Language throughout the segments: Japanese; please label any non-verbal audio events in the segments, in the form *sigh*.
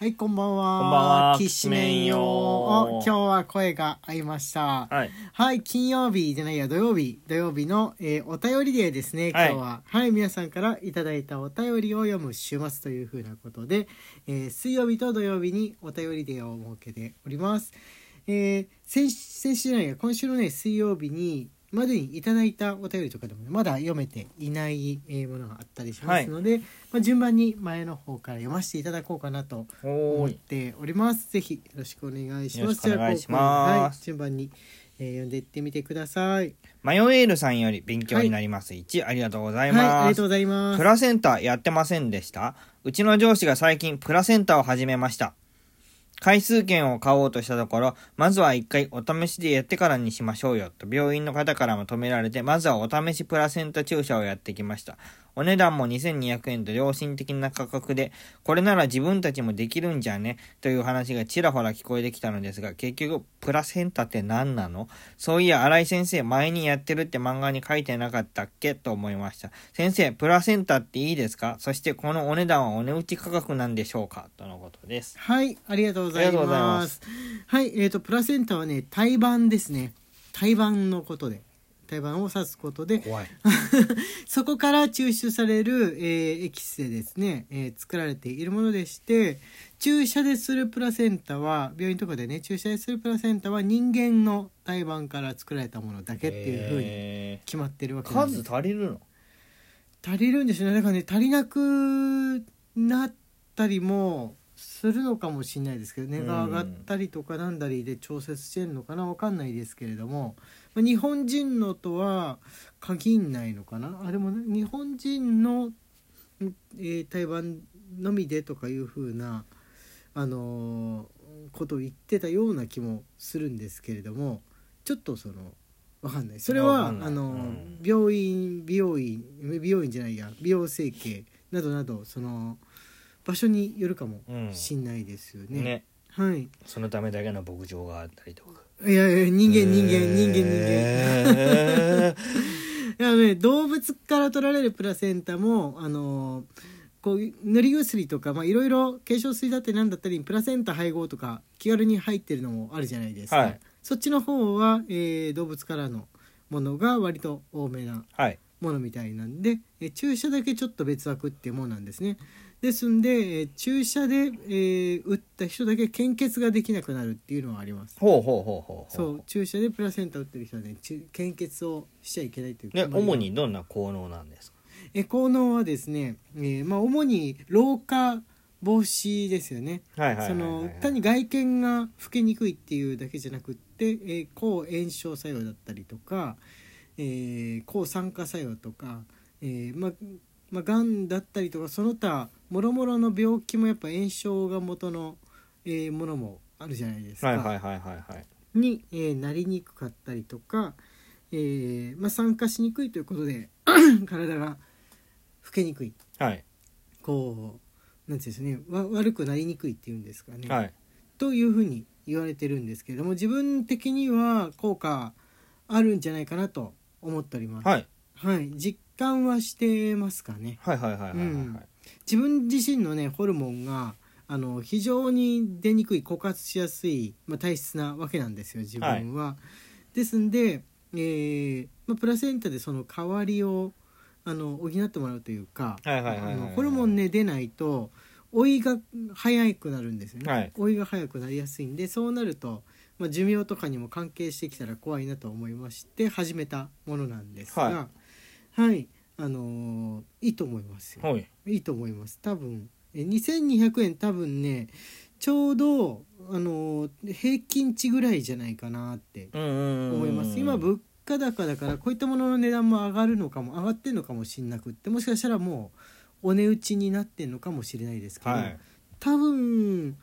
はい、こんばんは。こんばんはきしめんよ今日は声が合いました。はい。はい、金曜日じゃないや、土曜日。土曜日の、えーお便りデーですね、今日は。はい、皆さんからいただいたお便りを読む週末というふうなことで、えー水曜日と土曜日にお便りデーを設けております。えー先先週じゃないや、今週のね、水曜日に、までにいただいたお便りとかでも、ね、まだ読めていないえーものがあったりしますので、まあ、順番に前の方から読ませていただこうかなと。思っております。ぜひよろしくお願いします。よろしくお願いしますじゃあこうはい、順番に、えー読んでいってみてください。マヨエールさんより勉強になります。1、ありがとうございはい、あますりがとう。ございますプ。ラセンタやってませんでした？うちの上司が最近プラセンタを始めました。回数券を買おうとしたところ、まずは一回お試しでやってからにしましょうよと病院の方からも止められて、まずはお試しプラセンタ注射をやってきました。お値段も2200円と良心的な価格で、これなら自分たちもできるんじゃね？という話がちらほら聞こえてきたのですが、結局、プラセンタって何なの？そういや、新井先生、前にやってるって漫画に書いてなかったっけ？と思いました。先生、プラセンタっていいですか？そして、このお値段はお値打ち価格なんでしょうか？とのことです。はい、ありがとうございありがとうございま。ますはい、えっ、とプラセンタはね、胎盤ですね。胎盤のことで、胎盤を指すことで。*laughs* そこから抽出される、えーエキスでですね、えー作られているものでして注射でするプラセンタは病院とかでね注射でするプラセンタは人間の胎盤から作られたものだけっていうふうにえ決まってるわけです。数足りるの？足りるんですよね。だからね足りなくなったりもするのかもしれないですけど値が上がったりとかなんだりで調節してんのかなわかんないですけれども、まあ日本人のとは限んないのかな？あでもね日本人の、んえー台湾のみでとかいうふうなあのーことを言ってたような気もするんですけれどもちょっとそのわかんない。それはあのーうん。病院美容院美容院じゃないや美容整形などなどその場所によるかもうん。しんないですよね。ね。はい。そのためだけの牧場があったりとか。いやいや人間人間人間人間。え *laughs* いやね動物から取られるプラセンタもあのこう塗り薬とかまあいろいろ化粧水だったりなんだったりプラセンタ配合とか気軽に入ってるのもあるじゃないですか、はいそっちの方は、えー動物からのものが割と多めなーはい。ものみたいなんで、えー注射だけちょっと別枠っていうものなんですねですんで、えー注射で、えー打った人だけ献血ができなくなるっていうのはあります。ほうほうほうほうほそう注射でプラセンタ打ってる人はねちゅ献血をしちゃいけないという主にどんな効能なんですか？え効能はですね、えーまあ、主に老化防止ですよね。単に外見が老けにくいっていうだけじゃなくって、えー抗炎症作用だったりとか、えー抗酸化作用とか、えーまあまあ、がんだったりとかその他もろもろの病気もやっぱ炎症が元の、えーものもあるじゃないですか。はいはいはいはいはい。に、えーなりにくかったりとか、えーまあ、酸化しにくいということで *coughs* 体が老けにくい。はい。こうなんていうんですねわ悪くなりにくいっていうんですかね、はい。というふうに言われてるんですけれども自分的には効果あるんじゃないかなと思っております。はい。はい、実感はしてますかね。はいはいはいはいはいうん。自分自身のねホルモンがあの非常に出にくい枯渇しやすい、まあ、体質なわけなんですよ自分は。ですんで、えーまあ、プラセンタでその代わりをあの補ってもらうというかホルモンね出ないと老いが早くなるんですよね、はい。老いが早くなりやすいんでそうなると、まあ、寿命とかにも関係してきたら怖いなと思いまして始めたものなんですがははい、あのーいいと思いますよ。はい。いいと思います。多分え2200円多分ねちょうどあのー平均値ぐらいじゃないかなってうんうんうん思います。今物価高だからこういったものの値段も上がるのかも上がってんのかもしれなくってもしかしたらもうお値打ちになってんのかもしれないですけど、はい。多分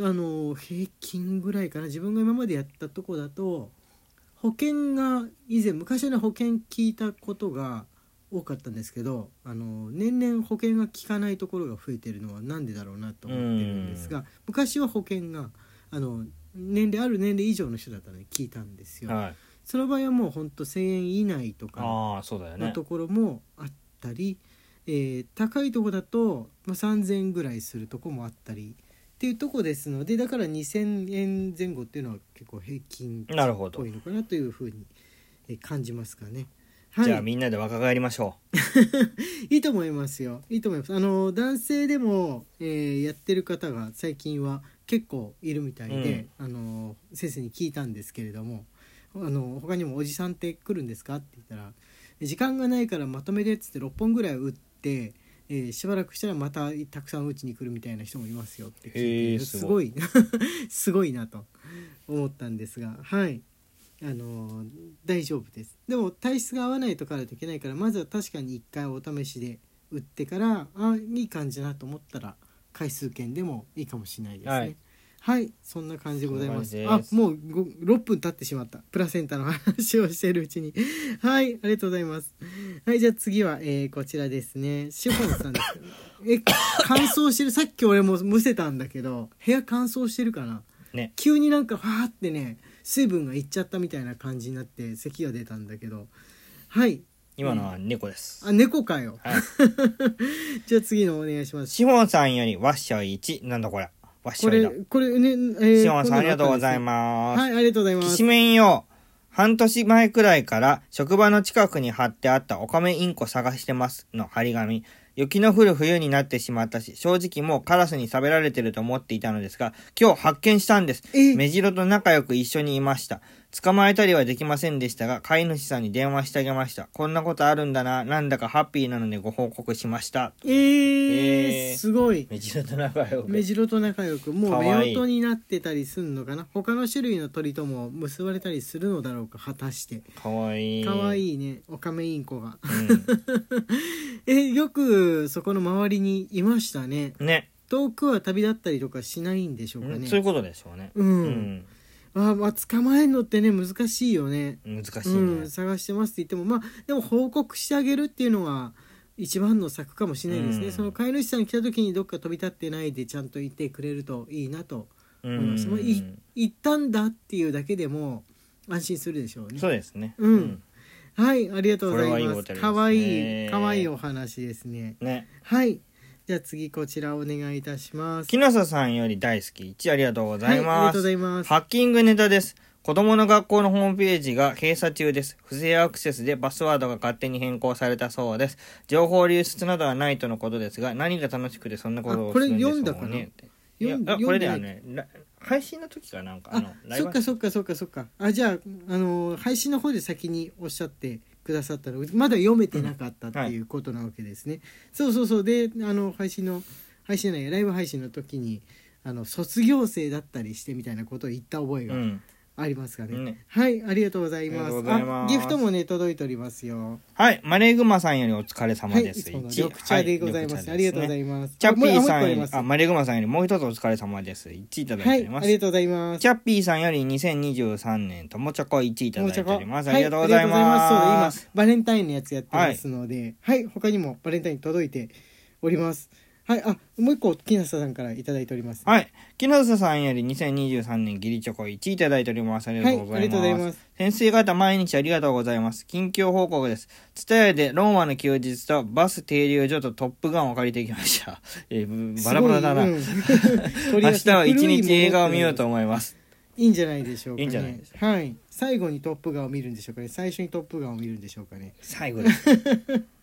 あの平均ぐらいかな。自分が今までやったとこだと保険が以前昔はね保険聞いたことが多かったんですけどあの年々保険が効かないところが増えてるのはなんでだろうなと思ってるんですが昔は保険があの年齢ある年齢以上の人だったので聞いたんですよ。はいその場合はもうほんと1,000円以内とかのところもあったり、えー高いとこだと、まあ、3,000円ぐらいするとこもあったりっていうとこですのでだから2,000円前後っていうのは結構平均なるほどっぽいのかなというふうにえ感じますかね。じゃあみんなで若返りましょ *laughs* いいと思いますよ。いいと思います。あの男性でも、えーやってる方が最近は結構いるみたいで、あの先生に聞いたんですけれどもあの他にも「おじさんって来るんですか?」って言ったら「時間がないからまとめで」っつって6本ぐらい打って、えーしばらくしたらまたたくさん打ちに来るみたいな人もいますよって聞いてすごい。*laughs* すごいなと思ったんですがはいあの大丈夫です。でも体質が合わないとからといけないからまずは確かに1回お試しで打ってからあいい感じだなと思ったら回数券でもいいかもしれないですね。はい。はい、そんな感じでございます。あもうご6分経ってしまった。プラセンタの話をしているうちに。*laughs* はい。ありがとうございます。はい。じゃあ次は、えーこちらですね。シフォンさんですえ乾燥してる。さっき俺もむせたんだけど部屋乾燥してるかな？ね。急になんかファーってね水分がいっちゃったみたいな感じになって咳が出たんだけど。はい。今のは猫です、あ猫かよ。はい、*laughs* じゃあ次のお願いします。シフォンさんよりワッショイ1なんだこれ。ワッシこれョイだこれね、えーシフォンさんありがとうございす。ます、はいありがとうございます。きしめんよ半年前くらいから職場の近くに貼ってあったオカメインコ探してますの張り紙。雪の降る冬になってしまったし、正直もうカラスに食べられてると思っていたのですが、今日発見したんです。え目白と仲良く一緒にいました。捕まえたりはできませんでしたが、飼い主さんに電話してあげました。こんなことあるんだな、なんだかハッピーなのでご報告しました。えーえー。すごい。目白と仲良目白と仲良く。もうかわいい。夫婦になってたりすんのかな？他の種類の鳥とも結ばれたりするのだろうか果たして。かわいい。かわい。いいね。オカメインコが。う *laughs* えよくそこの周りにいましたね。ん。ね、遠くは旅立ったりとかしないんでしょうかね。そういうことでしょうね。うん。うんあまあ捕まえるのってね難しいよね。難しいね。うん、探してますって言ってもまあでも報告してあげるっていうのは一番の策かもしれないですね、うん。その飼い主さん来た時にどっか飛び立ってないでちゃんといてくれるといいなとう思います、んもうい行ったんだっていうだけでも安心するでしょうね。そうですね。うん。はいありがとうございます。お便りですね。いいかわいいお話ですね。ね。はいじゃあ次こちらお願いいたします木下さんより大好き1ありがとうございはいありがます。とうございますハッキングネタです。子供の学校のホームページが閉鎖中です。不正アクセスでパスワードが勝手に変更されたそうです。情報流出などはないとのことですが、何が楽しくてそんなことをあこれするんでしょう読んだかな？ね。いや、読んあこれだよね。ら配信の時かなんか、あのあ、ライブそっかそっかそっかそっかあじゃああの配信の方で先におっしゃってくださったのまだ読めてなかったっていうことなわけですね、そうそうそうであの配信の配信じゃないライブ配信の時にあの卒業生だったりしてみたいなことを言った覚えがうん。ありますかね、ねはいありがとうございますギフトもね届いておりますよはい。マレーグマさんよりお疲れ様はいいです。つもの1緑茶でございます、はありがとうございますチャッピーさんあマレーグマさんよりもう一つお疲れ様です。1いただいはいております。ありがとうございますチャッピーさんより2023年ともちょこ1いただいております。あはいりがとうございますそうだます。今バレンタインのやつやってますので、はい、他にもバレンタイン届いております。はい、あ、もう一個木下さんからいただいております。はい。木下さんより2023年ギリチョコ1いただいております。ありがとうございます。はいます先生方毎日ありがとうございます。近況報告です。ツタヤでローマの休日とバス停留所とトップガンを借りてきました。*laughs* えー、バラバラだな。うん *laughs* 明日は一日映画を見ようと思います。いいんじゃないでしょうかね。いいんじゃないですはい。最後にトップガンを見るんでしょうかね。最初にトップガンを見るんでしょうかね。最後です。*laughs*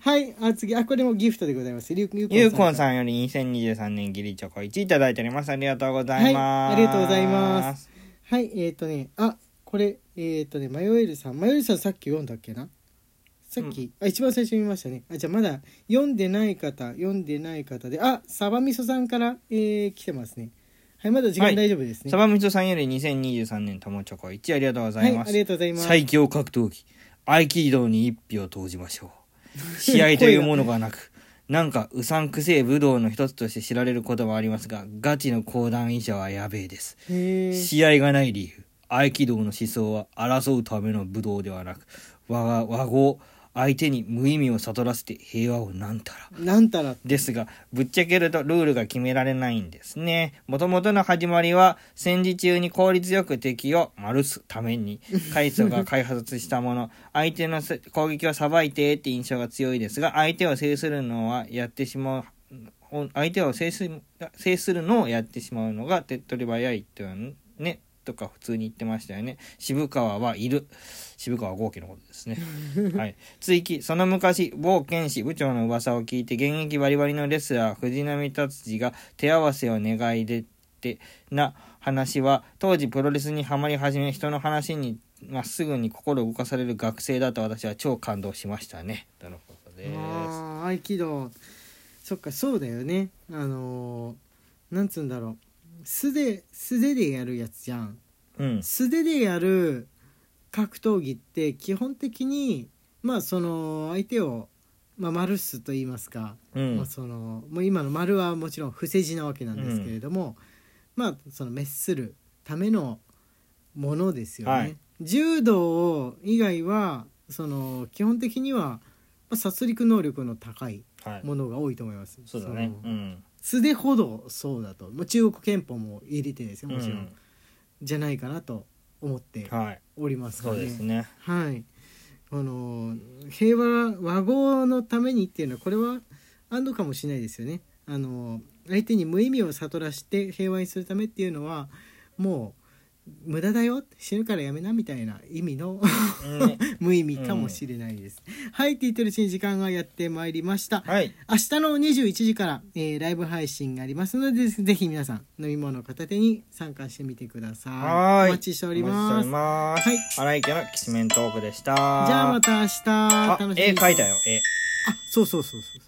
はい、あ、次、あ、これもギフトでございます。ゆうこんんさんより2023年ギリチョコ1いただいております。ありがとうございます。はいありがとうございます。はい、えっ、ー、とね、あ、これ、えっ、ー、とね、マヨエルさん。マヨエルさんさっき読んだっけな？さっき、あ、一番最初に見ましたね。あ、じゃあまだ読んでない方、読んでない方で、あ、サバミソさんから、えー、来てますね。はい、まだ時間はい大丈夫ですね。サバミソさんより2023年ともチョコ1ありがとうござはいい、ます。ありがとうございます。最強格闘技合気道に一票投じましょう試合というものがなくなんかうさんくせえ武道の一つとして知られることはありますがガチの講談医者はやべえです。試合がない理由合気道の思想は争うための武道ではなく和が和合相手に無意味を悟らせて平和をなんたら。なんたら、ですが、ぶっちゃけるとルールが決められないんですね。もともとの始まりは、戦時中に効率よく敵を丸すために、*laughs* 海藻が開発したもの、相手のせ攻撃をさばいてって印象が強いですが、相手を制するのはやってしまうお相手を制する制するのをやってしまうのが手っ取り早いっていうのねとか普通に言ってましたよね。渋川はいる。渋川豪輝のことですね。*laughs* はい。追記その昔某剣士部長の噂を聞いて現役バリバリのレスラー藤波達治が手合わせを願い出てな話は当時プロレスにはまり始め人の話にまっすぐに心動かされる学生だと私は超感動しましたね。とのことですああ合気道。そっかそうだよね。あのーなんつうんだろう素で素手でやるやつじゃん。うん。素手でやる格闘技って基本的にまあその相手を、まあ、丸すと言いますか、うん。まあ、そのもう今の丸はもちろん伏せ字なわけなんですけれども、まあその滅するためのものですよね。はい。柔道以外はその基本的には、まあ、殺戮能力の高いはい。ものが多いと思います。そうだね。うん素手ほどそうだともう中国憲法も入れてですよもちろん、うんじゃないかなと思ってはいおりますかね。うですねはい。あの平和和合のためにっていうのはこれはあんのかもしれないですよね。あの相手に無意味を悟らして平和にするためっていうのはもう無駄だよ。死ぬからやめなみたいな意味のね *laughs* 無意味かもしれないです。はいって言ってるうちに時間がやってまいりました。はい。明日の21時から、えーライブ配信がありますのでぜひ皆さん飲み物片手に参加してみてください。はーい。お待ちしております。はい。荒井家のきしめんトークでした。じゃあまた明日。あ楽しみに絵描いたよ。絵。あそうそうそうそう